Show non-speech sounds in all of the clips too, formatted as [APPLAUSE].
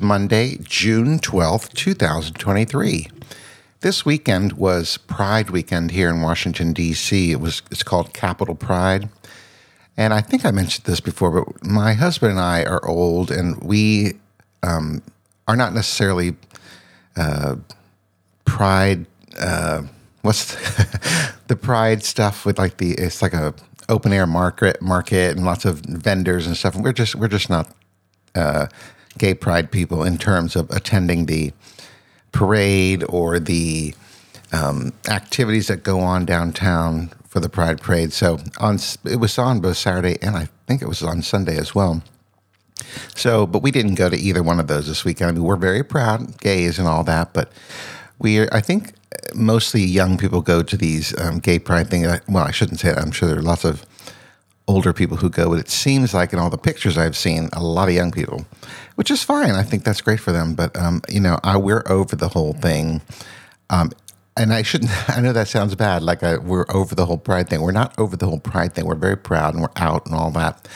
Monday, June 12th, 2023. This weekend was Pride weekend here in Washington D.C. It was it's called Capital Pride. And I think I mentioned this before, but my husband and I are old and we um, are not necessarily uh, pride uh, what's the, [LAUGHS] the pride stuff with like the it's like a open air market market and lots of vendors and stuff. And we're just we're just not uh, gay pride people in terms of attending the parade or the um, activities that go on downtown for the pride parade. So on it was on both Saturday and I think it was on Sunday as well. So, but we didn't go to either one of those this weekend. I mean, we're very proud, gays and all that, but we are, I think mostly young people go to these um, gay pride things. Well, I shouldn't say that. I'm sure there are lots of older people who go, but it seems like in all the pictures I've seen, a lot of young people, which is fine. I think that's great for them. But um, you know, I, we're over the whole thing. Um, and I shouldn't. [LAUGHS] I know that sounds bad. Like I, we're over the whole pride thing. We're not over the whole pride thing. We're very proud and we're out and all that.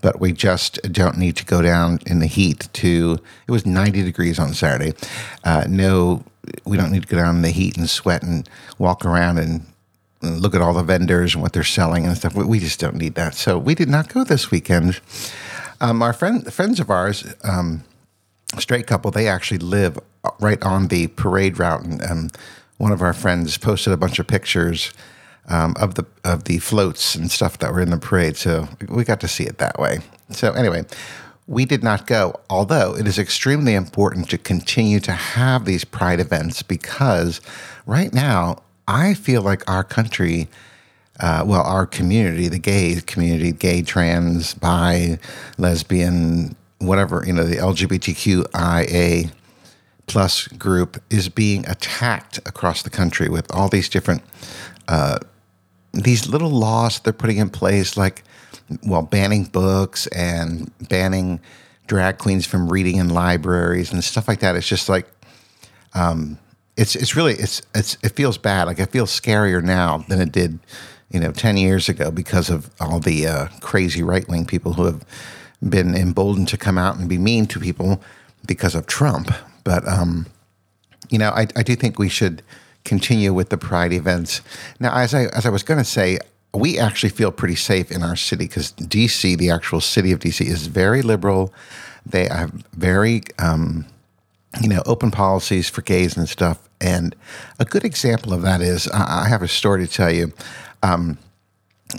But we just don't need to go down in the heat. To it was 90 degrees on Saturday. Uh, no, we don't need to go down in the heat and sweat and walk around and look at all the vendors and what they're selling and stuff. We just don't need that. So we did not go this weekend. Um, our friend, friends of ours, um, straight couple, they actually live right on the parade route, and um, one of our friends posted a bunch of pictures um, of the of the floats and stuff that were in the parade. So we got to see it that way. So anyway. We did not go, although it is extremely important to continue to have these pride events because right now I feel like our country, uh, well, our community, the gay community, gay, trans, bi, lesbian, whatever, you know, the LGBTQIA plus group is being attacked across the country with all these different, uh, these little laws they're putting in place, like, well, banning books and banning drag queens from reading in libraries and stuff like that. It's just like, um, it's it's really it's it's it feels bad. Like it feels scarier now than it did, you know, ten years ago because of all the uh, crazy right wing people who have been emboldened to come out and be mean to people because of Trump. But um, you know, I, I do think we should continue with the Pride events. Now, as I as I was going to say, we actually feel pretty safe in our city because DC, the actual city of DC, is very liberal. They have very um, you know, open policies for gays and stuff. And a good example of that is I have a story to tell you. Um,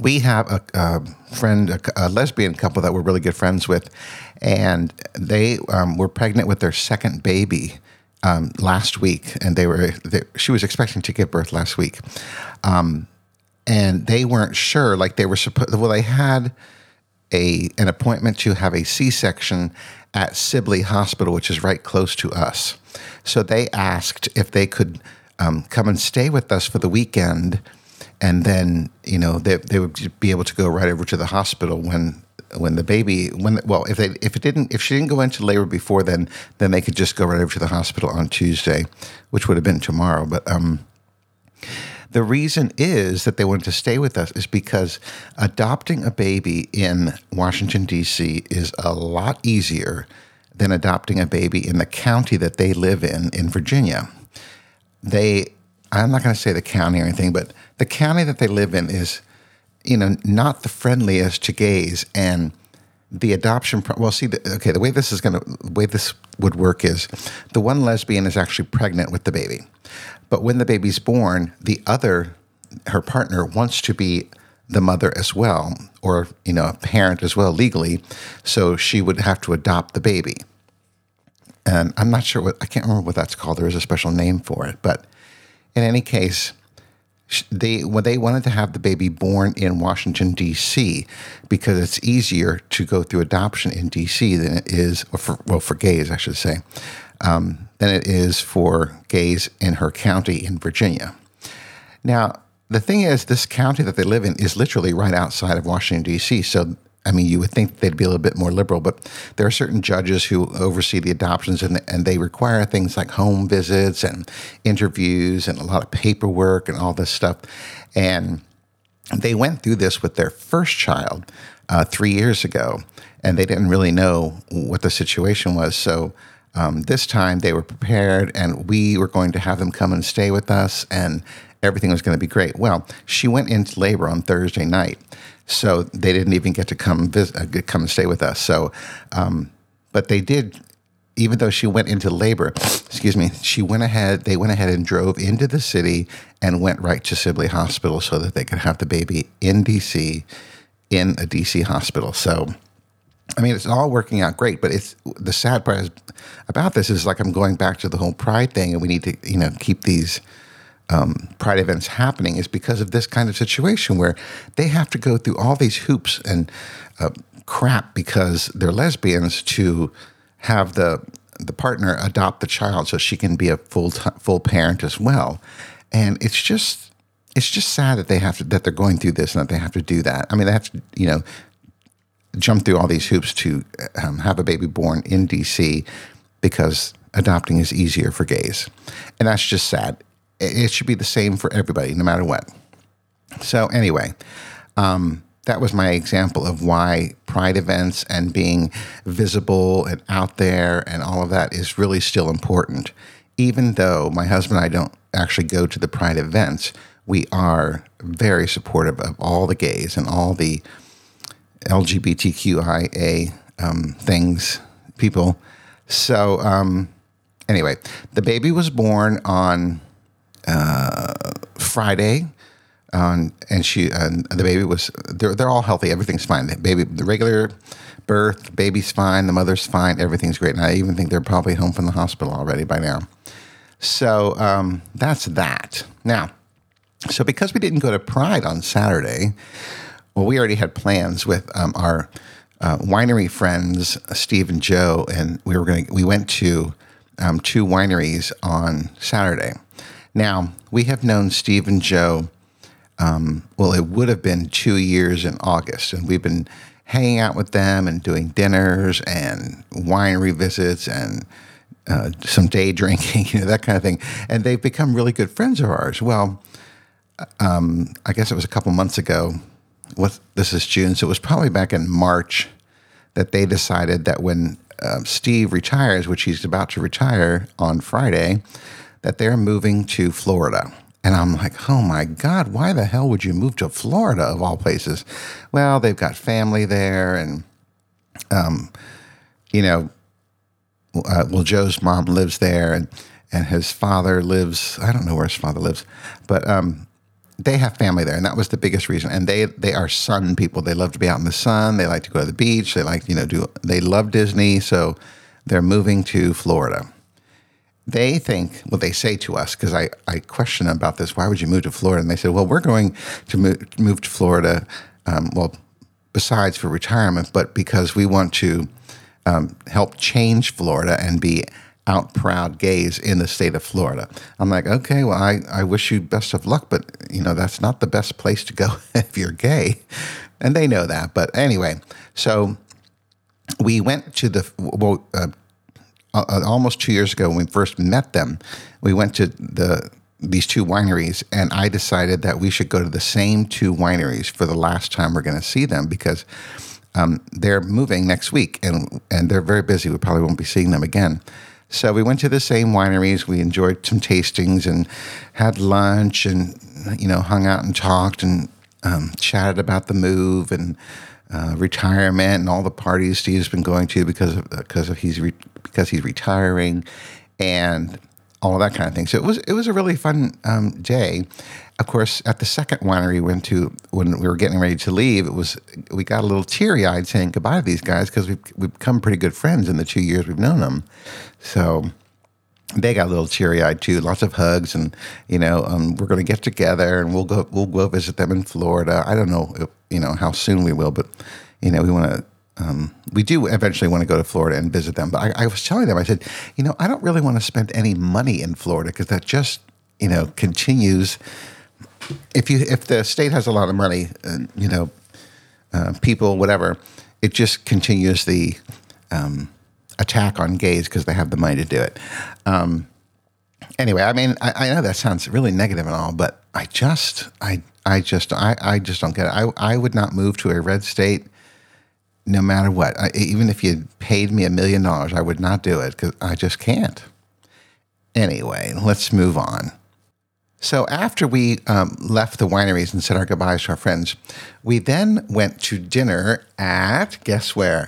we have a, a friend, a, a, lesbian couple that we're really good friends with, and they um, were pregnant with their second baby um, last week, and they were they, she was expecting to give birth last week, um, and they weren't sure. Like they were supposed. Well, they had a an appointment to have a C section at Sibley Hospital, which is right close to us. So they asked if they could um, come and stay with us for the weekend, and then you know they they would be able to go right over to the hospital when when the baby when well if they if it didn't if she didn't go into labor before then then they could just go right over to the hospital on Tuesday, which would have been tomorrow. But um, the reason is that they wanted to stay with us is because adopting a baby in Washington, D.C. is a lot easier than adopting a baby in the county that they live in, in Virginia. They, I'm not going to say the county or anything, but the county that they live in is, you know, not the friendliest to gays. And the adoption, pro- well, see, the, okay, the way this is going to, the way this would work is the one lesbian is actually pregnant with the baby. But when the baby's born, the other, her partner, wants to be the mother as well, or you know, a parent as well legally. So she would have to adopt the baby. And I'm not sure what I can't remember what that's called. There is a special name for it, but in any case, they when they wanted to have the baby born in Washington D.C. because it's easier to go through adoption in D.C. than it is, or for, well, for gays, I should say, um, than it is for gays in her county in Virginia. Now, the thing is, this county that they live in is literally right outside of Washington, D.C. So, I mean, you would think they'd be a little bit more liberal, but there are certain judges who oversee the adoptions and, and they require things like home visits and interviews and a lot of paperwork and all this stuff. And they went through this with their first child uh, three years ago, and they didn't really know what the situation was. So, um, this time they were prepared, and we were going to have them come and stay with us, and everything was going to be great. Well, she went into labor on Thursday night, so they didn't even get to come visit, uh, come and stay with us. So, um, but they did. Even though she went into labor, excuse me, she went ahead. They went ahead and drove into the city and went right to Sibley Hospital so that they could have the baby in DC, in a DC hospital. So, I mean, it's all working out great, but it's the sad part is, about this is like I'm going back to the whole pride thing, and we need to, you know, keep these um, pride events happening is because of this kind of situation where they have to go through all these hoops and uh, crap because they're lesbians to have the the partner adopt the child so she can be a full t- full parent as well, and it's just it's just sad that they have to that they're going through this and that they have to do that. I mean, they have to you know jump through all these hoops to um, have a baby born in DC because adopting is easier for gays, and that's just sad it should be the same for everybody, no matter what. So, anyway, um, that was my example of why pride events and being visible and out there and all of that is really still important. Even though my husband and I don't actually go to the pride events, we are very supportive of all the gays and all the LGBTQIA um, things, people. So, um, anyway, the baby was born on uh, Friday. Um, and she and the baby was they're they're all healthy. Everything's fine. The baby, the regular birth, baby's fine. The mother's fine. Everything's great. And I even think they're probably home from the hospital already by now. So um, that's that. Now, so because we didn't go to Pride on Saturday, well, we already had plans with um, our uh, winery friends, Steve and Joe, and we were going. We went to um, two wineries on Saturday. Now, we have known Steve and Joe, um, well, it would have been two years in August, and we've been hanging out with them and doing dinners and winery visits and uh, some day [LAUGHS] drinking, you know, that kind of thing. And they've become really good friends of ours. Well, um, I guess it was a couple months ago. What this is June, so it was probably back in March that they decided that when uh, Steve retires, which he's about to retire on Friday, that they're moving to Florida. And I'm like, oh my God, why the hell would you move to Florida of all places? Well, they've got family there, and, um, you know, uh, well, Joe's mom lives there, and, and his father lives, I don't know where his father lives, but um, they have family there, and that was the biggest reason. And they they are sun people. They love to be out in the sun. They like to go to the beach. They like you know do they love Disney, so they're moving to Florida they think, well, they say to us, because I, I question about this, why would you move to Florida? And they said, well, we're going to move, move to Florida, um, well, besides for retirement, but because we want to um, help change Florida and be out proud gays in the state of Florida. I'm like, okay, well, I, I wish you best of luck, but, you know, that's not the best place to go [LAUGHS] if you're gay. And they know that. But anyway, so we went to the, well, uh, uh, uh, almost two years ago when we first met them, we went to the these two wineries, and I decided that we should go to the same two wineries for the last time we're going to see them because um, they're moving next week, and and they're very busy. We probably won't be seeing them again. So we went to the same wineries. We enjoyed some tastings and had lunch, and you know, hung out and talked and um, chatted about the move and uh, retirement and all the parties Steve's been going to because of because of he's re- because he's retiring and all of that kind of thing. So it was it was a really fun um, day. Of course, at the second winery we went to when we were getting ready to leave, it was we got a little teary eyed saying goodbye to these guys because we've we've become pretty good friends in the two years we've known them. So they got a little teary eyed too. Lots of hugs, and you know, um, we're going to get together and we'll go we'll go visit them in Florida. I don't know, if, you know, how soon we will, but you know, we want to. Um, we do eventually want to go to Florida and visit them. But I, I was telling them, I said, you know, I don't really want to spend any money in Florida because that just you know continues. If you if the state has a lot of money, and you know, uh, people whatever, it just continues the. Um, attack on gays because they have the money to do it. Um, anyway, I mean, I, I, know that sounds really negative and all, but I just, I, I just, I, I just don't get it. I, I would not move to a red state no matter what. I, even if you paid me a million dollars, I would not do it because I just can't. Anyway, let's move on. So after we um, left the wineries and said our goodbyes to our friends, we then went to dinner at guess where?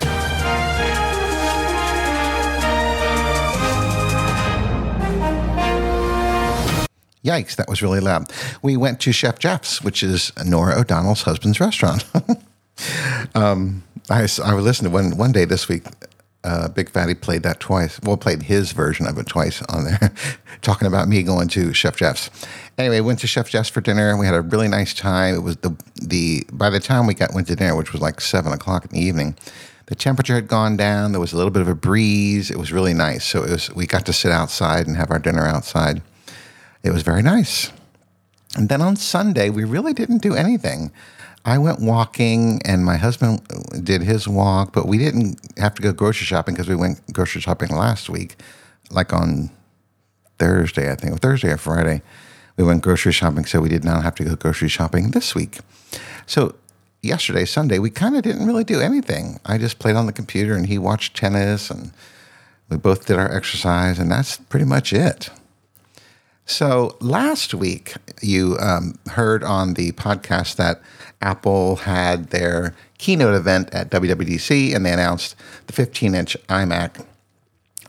Yikes, that was really loud. We went to Chef Geoff's, which is Norah O'Donnell's husband's restaurant. [LAUGHS] um, I, I listened to one, one day this week. Uh, Big Fatty played that twice. Well, played his version of it twice on there, [LAUGHS] talking about me going to Chef Geoff's. Anyway, went to Chef Geoff's for dinner. and We had a really nice time. It was the the by the time we got went to dinner, which was like seven o'clock in the evening, the temperature had gone down. There was a little bit of a breeze. It was really nice. So it was we got to sit outside and have our dinner outside. It was very nice. And then on Sunday, we really didn't do anything. I went walking and my husband did his walk, but we didn't have to go grocery shopping because we went grocery shopping last week, like on Thursday, I think, or Thursday or Friday. We went grocery shopping, so we did not have to go grocery shopping this week. So yesterday, Sunday, we kind of didn't really do anything. I just played on the computer and he watched tennis and we both did our exercise, and that's pretty much it. So last week, you um, heard on the podcast that Apple had their keynote event at WWDC and they announced the 15 inch iMac.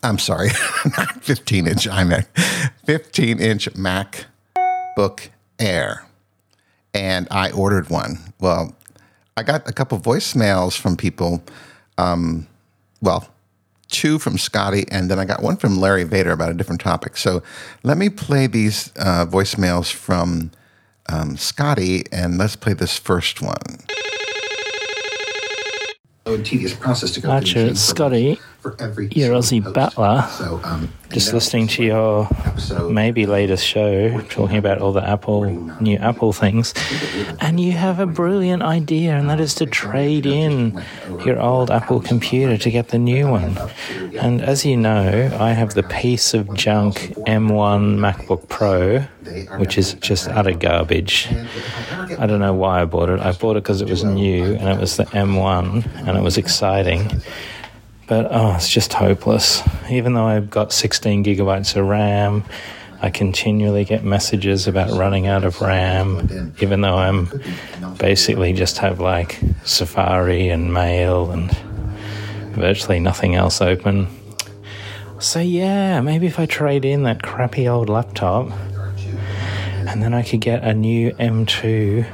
I'm sorry, [LAUGHS] not 15 inch iMac, 15 inch MacBook Air. And I ordered one. Well, I got a couple voicemails from people. Um, well, two from Scotty, and then I got one from Larry Vader about a different topic. So let me play these uh, voicemails from um, Scotty, and let's play this first one. A tedious process to go Archer, Scotty, for every you're Aussie battler. So, um, just listening to your maybe latest show talking about all the Apple new Apple things, and you have a brilliant idea, and that is to trade in your old Apple computer to get the new one. And as you know, I have the piece of junk M1 MacBook Pro, which is just utter garbage. I don't know why I bought it. I bought it because it was new and it was the M1 and it was exciting. But oh, it's just hopeless. Even though I've got 16 gigabytes of RAM, I continually get messages about running out of RAM, even though I'm basically just have like Safari and Mail and virtually nothing else open. So, yeah, maybe if I trade in that crappy old laptop and then I could get a new M2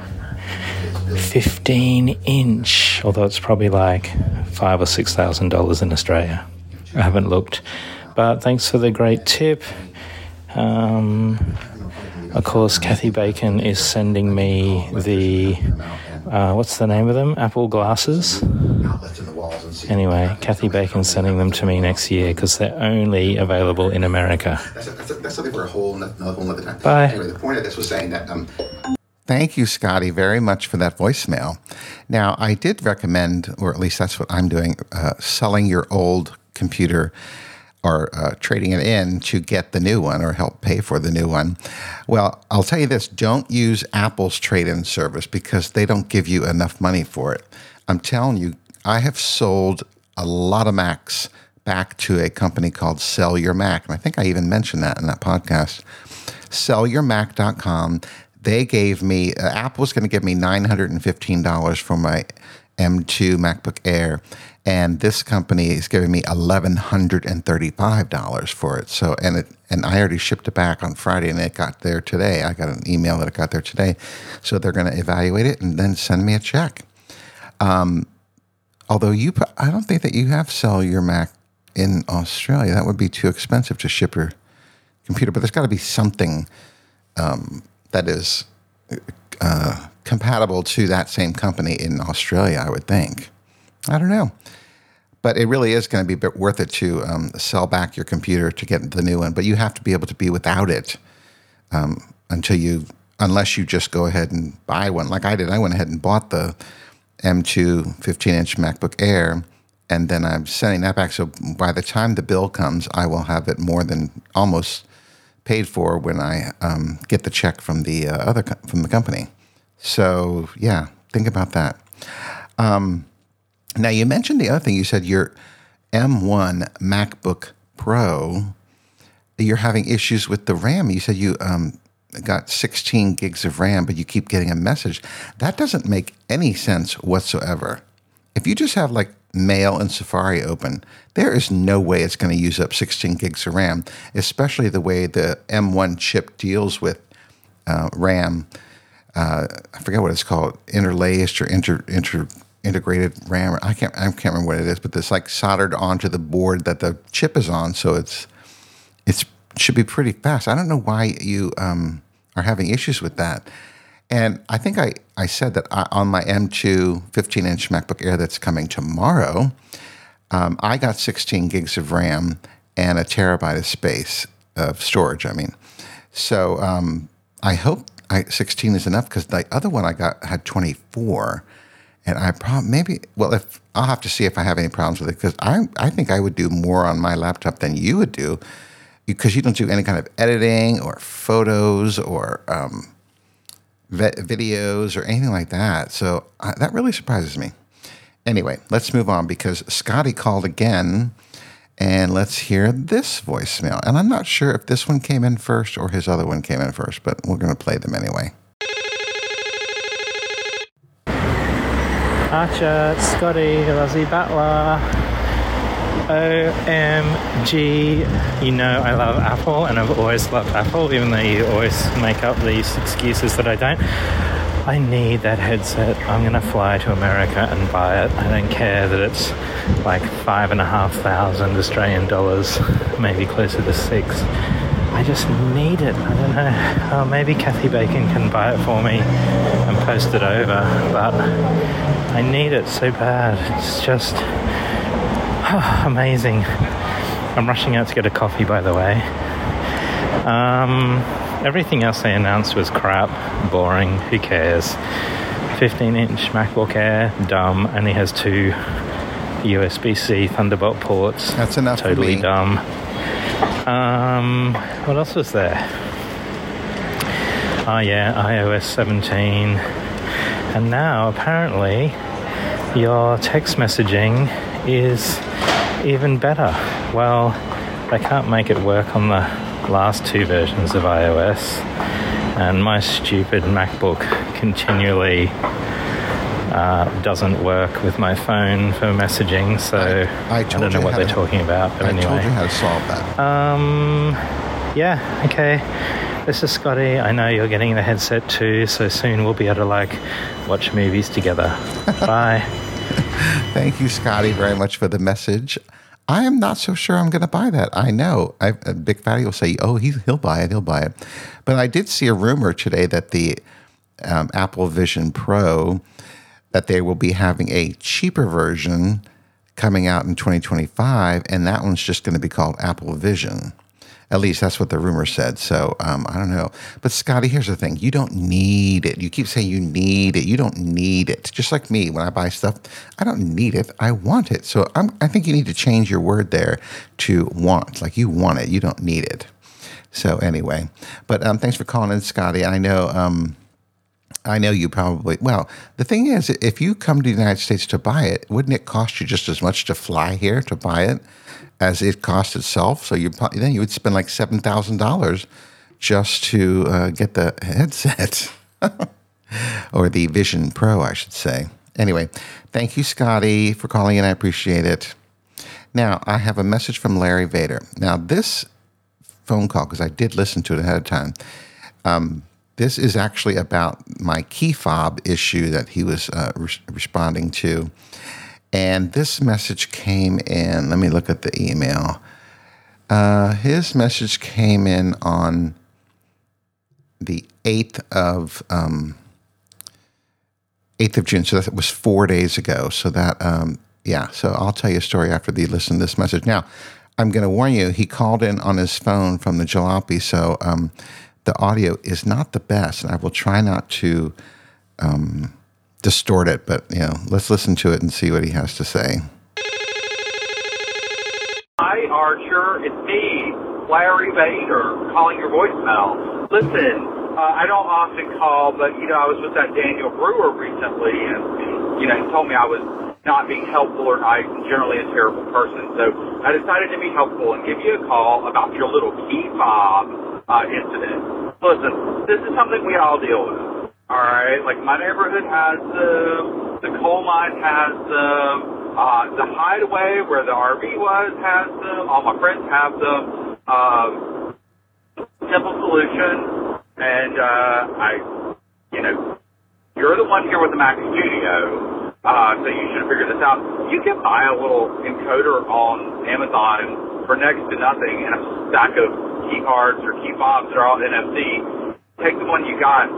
15 inch, although it's probably like five or six thousand dollars in Australia. I haven't looked, but thanks for the great tip. Um, of course, Kathy Bacon is sending me the uh, what's the name of them? Apple glasses. Anyway, Kathy Bacon's sending them to me next year because they're only available in America. That's, something for a whole another time. Bye. Anyway, the point of this was saying that. Um, Thank you, Scotty, very much for that voicemail. Now, I did recommend, or at least that's what I'm doing, uh, selling your old computer or uh, trading it in to get the new one or help pay for the new one. Well, I'll tell you this don't use Apple's trade in service because they don't give you enough money for it. I'm telling you, I have sold a lot of Macs back to a company called Sell Your Mac. And I think I even mentioned that in that podcast. SellYourMac.com they gave me uh, going to give me nine hundred and fifteen dollars for my M2 MacBook Air, and this company is giving me eleven hundred and thirty-five dollars for it. So, and it and I already shipped it back on Friday, and it got there today. I got an email that it got there today, so they're going to evaluate it and then send me a check. Um, although you, I don't think that you have sell your Mac in Australia. That would be too expensive to ship your computer. But there's got to be something. Um, that is uh, compatible to that same company in Australia, I would think. I don't know. But it really is going to be worth it to um, sell back your computer to get the new one. But you have to be able to be without it um, until you, unless you just go ahead and buy one like I did. I went ahead and bought the M2 15 inch MacBook Air and then I'm sending that back. So by the time the bill comes, I will have it more than almost paid for when I um, get the check from the uh, other co- from the company. So yeah, think about that. Um, Now, you mentioned the other thing. You said your M1 MacBook Pro, you're having issues with the RAM. You said you um, got 16 gigs of RAM, but you keep getting a message. That doesn't make any sense whatsoever. If you just have like Mail and Safari open, there is no way it's going to use up 16 gigs of RAM, especially the way the M1 chip deals with uh, RAM. Uh, I forget what it's called, interlaced or inter, inter integrated RAM. I can't I can't remember what it is, but it's like soldered onto the board that the chip is on, so it's it's should be pretty fast. I don't know why you um, are having issues with that. And I think I, I said that I, on my M2 15 inch MacBook Air that's coming tomorrow, um, I got 16 gigs of RAM and a terabyte of space of storage. I mean, so um, I hope I, 16 is enough because the other one I got had 24. And I probably maybe well if I'll have to see if I have any problems with it because I I think I would do more on my laptop than you would do because you don't do any kind of editing or photos or um, videos or anything like that. So uh, that really surprises me. Anyway, let's move on because Scotty called again and let's hear this voicemail. And I'm not sure if this one came in first or his other one came in first, but we're going to play them anyway. Archer, Scotty, Rozzy Battler. OMG. Gee, you know, I love Apple and I've always loved Apple, even though you always make up these excuses that I don't. I need that headset. I'm going to fly to America and buy it. I don't care that it's like five and a half thousand Australian dollars, maybe closer to six. I just need it. I don't know. Oh, maybe Kathy Bacon can buy it for me and post it over, but I need it so bad. It's just oh, [SIGHS] amazing. I'm rushing out to get a coffee, by the way. Um, everything else they announced was crap, boring, who cares? 15 inch MacBook Air, dumb, only has two USB C Thunderbolt ports. That's enough. Totally dumb. Um, what else was there? Oh, yeah, iOS 17. And now, apparently, your text messaging is even better. Well, they can't make it work on the last two versions of iOS, and my stupid MacBook continually uh, doesn't work with my phone for messaging, so I, I, I don't know what they're to, talking about. But I anyway, told you how to solve that. Um, yeah, okay. This is Scotty. I know you're getting the headset too, so soon we'll be able to like watch movies together. [LAUGHS] Bye. [LAUGHS] Thank you, Scotty, very much for the message. I am not so sure I'm going to buy that. I know. I, Big Fatty will say, "Oh, he, he'll buy it. He'll buy it." But I did see a rumor today that the um, Apple Vision Pro that they will be having a cheaper version coming out in 2025, and that one's just going to be called Apple Vision. At least that's what the rumor said. So um, I don't know. But Scotty, here's the thing: you don't need it. You keep saying you need it. You don't need it. Just like me, when I buy stuff, I don't need it. I want it. So I'm, I think you need to change your word there to want. Like you want it. You don't need it. So anyway, but um, thanks for calling in, Scotty. I know. Um, I know you probably. Well, the thing is, if you come to the United States to buy it, wouldn't it cost you just as much to fly here to buy it as it costs itself? So you then you would spend like seven thousand dollars just to uh, get the headset [LAUGHS] or the Vision Pro, I should say. Anyway, thank you, Scotty, for calling in. I appreciate it. Now I have a message from Larry Vader. Now this phone call because I did listen to it ahead of time. Um, this is actually about my key fob issue that he was uh, re- responding to. And this message came in. Let me look at the email. Uh, his message came in on the 8th of um, 8th of June. So that was four days ago. So that, um, yeah. So I'll tell you a story after the listen to this message. Now, I'm going to warn you, he called in on his phone from the jalopy. So um, the audio is not the best, and I will try not to um, distort it. But you know, let's listen to it and see what he has to say. Hi, Archer. It's me, Larry Vader, calling your voicemail. Listen, uh, I don't often call, but you know, I was with that Daniel Brewer recently, and you know, he told me I was not being helpful or I'm generally a terrible person. So I decided to be helpful and give you a call about your little key fob uh, incident. Listen, this is something we all deal with. All right, like my neighborhood has them, the coal mine has them, uh, the hideaway where the RV was has them, all my friends have them. Um, simple solution, and uh, I, you know, you're the one here with the Mac Studio. Uh, so you should figure this out. You can buy a little encoder on Amazon for next to nothing and a stack of key cards or key fobs that are all NFC. Take the one you got,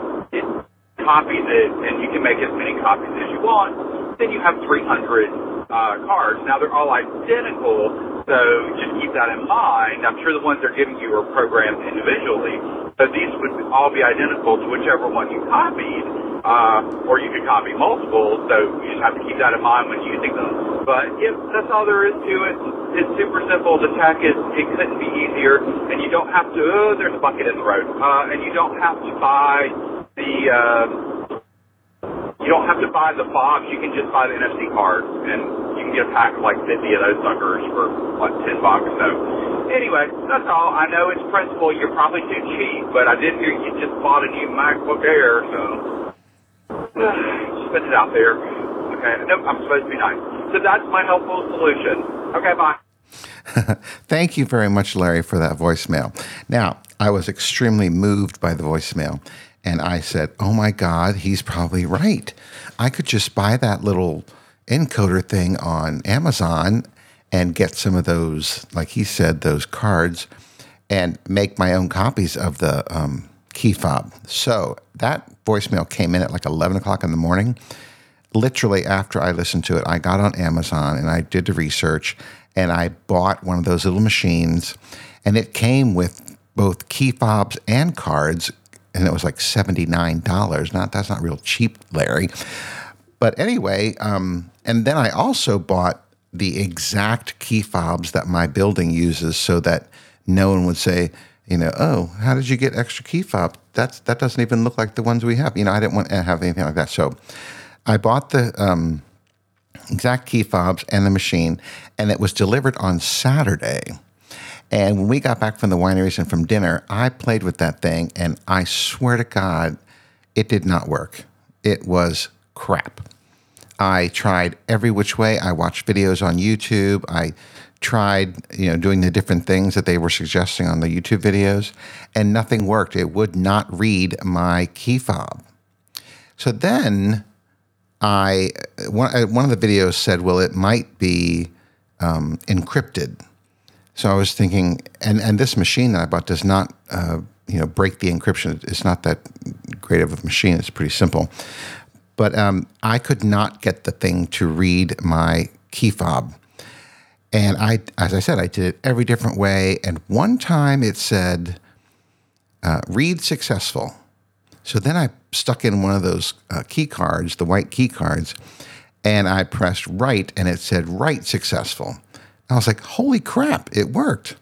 copies it, and you can make as many copies as you want. Then you have 300 uh, cards. Now they're all identical, so just keep that in mind. I'm sure the ones they're giving you are programmed individually, but these would all be identical to whichever one you copied uh, or you could copy multiple, so you just have to keep that in mind when using them. But yeah, that's all there is to it. It's super simple. The tech is it couldn't be easier, and you don't have to. Oh, there's a bucket in the road, uh, and you don't have to buy the. Uh, you don't have to buy the fobs. You can just buy the NFC cards, and you can get a pack of like 50 of those suckers for like 10 bucks. So anyway, that's all. I know it's principle. You're probably too cheap, but I did hear you just bought a new MacBook Air, so [SIGHS] spit it out there. Okay, nope, I'm supposed to be nice. So that's my helpful solution. Okay, bye. [LAUGHS] Thank you very much, Larry, for that voicemail. Now, I was extremely moved by the voicemail, and I said, Oh my God, he's probably right. I could just buy that little encoder thing on Amazon and get some of those, like he said, those cards and make my own copies of the um, key fob. So that voicemail came in at like 11 o'clock in the morning. Literally after I listened to it, I got on Amazon and I did the research and I bought one of those little machines and it came with both key fobs and cards and it was like $79. Not that's not real cheap, Larry. But anyway, um, and then I also bought the exact key fobs that my building uses so that no one would say, you know, oh, how did you get extra key fob? That's that doesn't even look like the ones we have. You know, I didn't want to have anything like that. So I bought the um, exact key fobs and the machine, and it was delivered on Saturday. And when we got back from the wineries and from dinner, I played with that thing, and I swear to God, it did not work. It was crap. I tried every which way. I watched videos on YouTube. I tried, you know, doing the different things that they were suggesting on the YouTube videos, and nothing worked. It would not read my key fob. So then I one, uh, one of the videos said, well, it might be um, encrypted. So I was thinking, and and this machine that I bought does not, uh, you know, break the encryption. It's not that great of a machine. It's pretty simple. But um, I could not get the thing to read my key fob. And I, as I said, I did it every different way. And one time it said, uh, read successful. So then I stuck in one of those uh, key cards, the white key cards, and I pressed write and it said write successful. I was like, holy crap, it worked.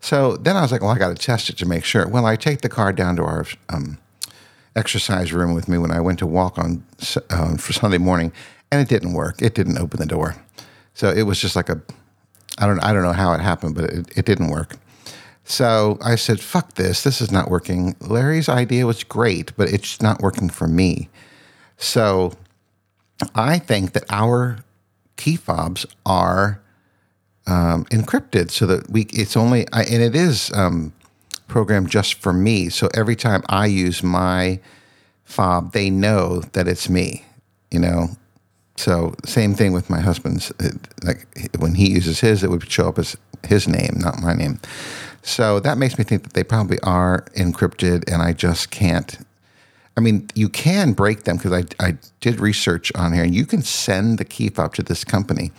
So then I was like, well, I got to test it to make sure. Well, I take the card down to our um, exercise room with me when I went to walk on uh, for Sunday morning, and it didn't work. It didn't open the door. So it was just like a I don't I don't know how it happened, but it, it didn't work. So I said, "Fuck this! This is not working." Larry's idea was great, but it's not working for me. So I think that our key fobs are um, encrypted so that we it's only I, and it is um, programmed just for me. So every time I use my fob, they know that it's me. You know, so same thing with my husband's. Like when he uses his, it would show up as his name, not my name. So that makes me think that they probably are encrypted, and I just can't. I mean, you can break them because I, I did research on here, and you can send the key fob to this company,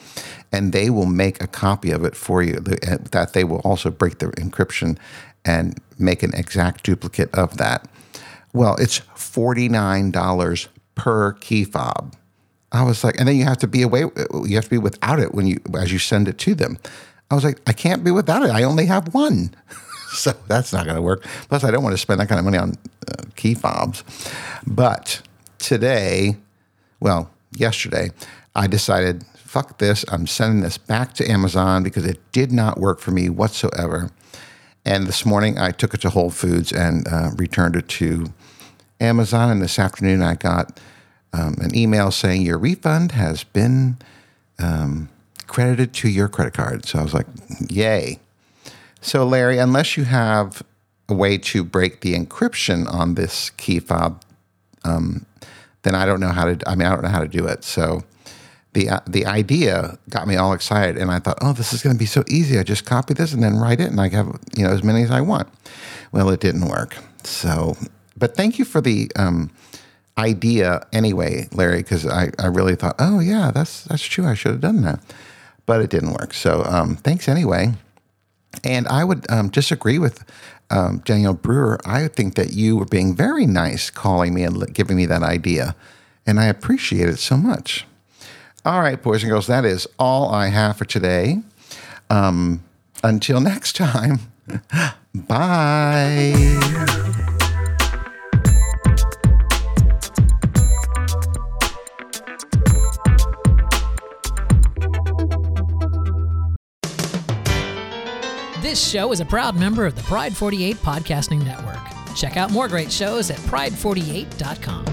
and they will make a copy of it for you. Uh, that they will also break the encryption and make an exact duplicate of that. Well, it's forty nine dollars per key fob. I was like, and then you have to be away. You have to be without it when you as you send it to them. I was like, I can't be without it. I only have one, [LAUGHS] so that's not going to work. Plus, I don't want to spend that kind of money on uh, key fobs. But today, well, yesterday, I decided, fuck this. I'm sending this back to Amazon because it did not work for me whatsoever. And this morning I took it to Whole Foods and uh, returned it to Amazon. And this afternoon I got um, an email saying your refund has been um, credited to your credit card. So I was like, yay. So, Larry, unless you have a way to break the encryption on this key fob, um, then I don't know how to. I mean, I don't know how to do it. So, the uh, the idea got me all excited, and I thought, oh, this is going to be so easy. I just copy this and then write it, and I have you know as many as I want. Well, it didn't work. So, but thank you for the um, idea anyway, Larry, because I, I really thought, oh yeah, that's that's true. I should have done that, but it didn't work. So um, thanks anyway. And I would um, disagree with um, Daniel Brewer. I think that you were being very nice calling me and giving me that idea. And I appreciate it so much. All right, boys and girls, that is all I have for today. Um, until next time, [LAUGHS] bye. This show is a proud member of the Pride 48 Podcasting Network. Check out more great shows at pride48.com.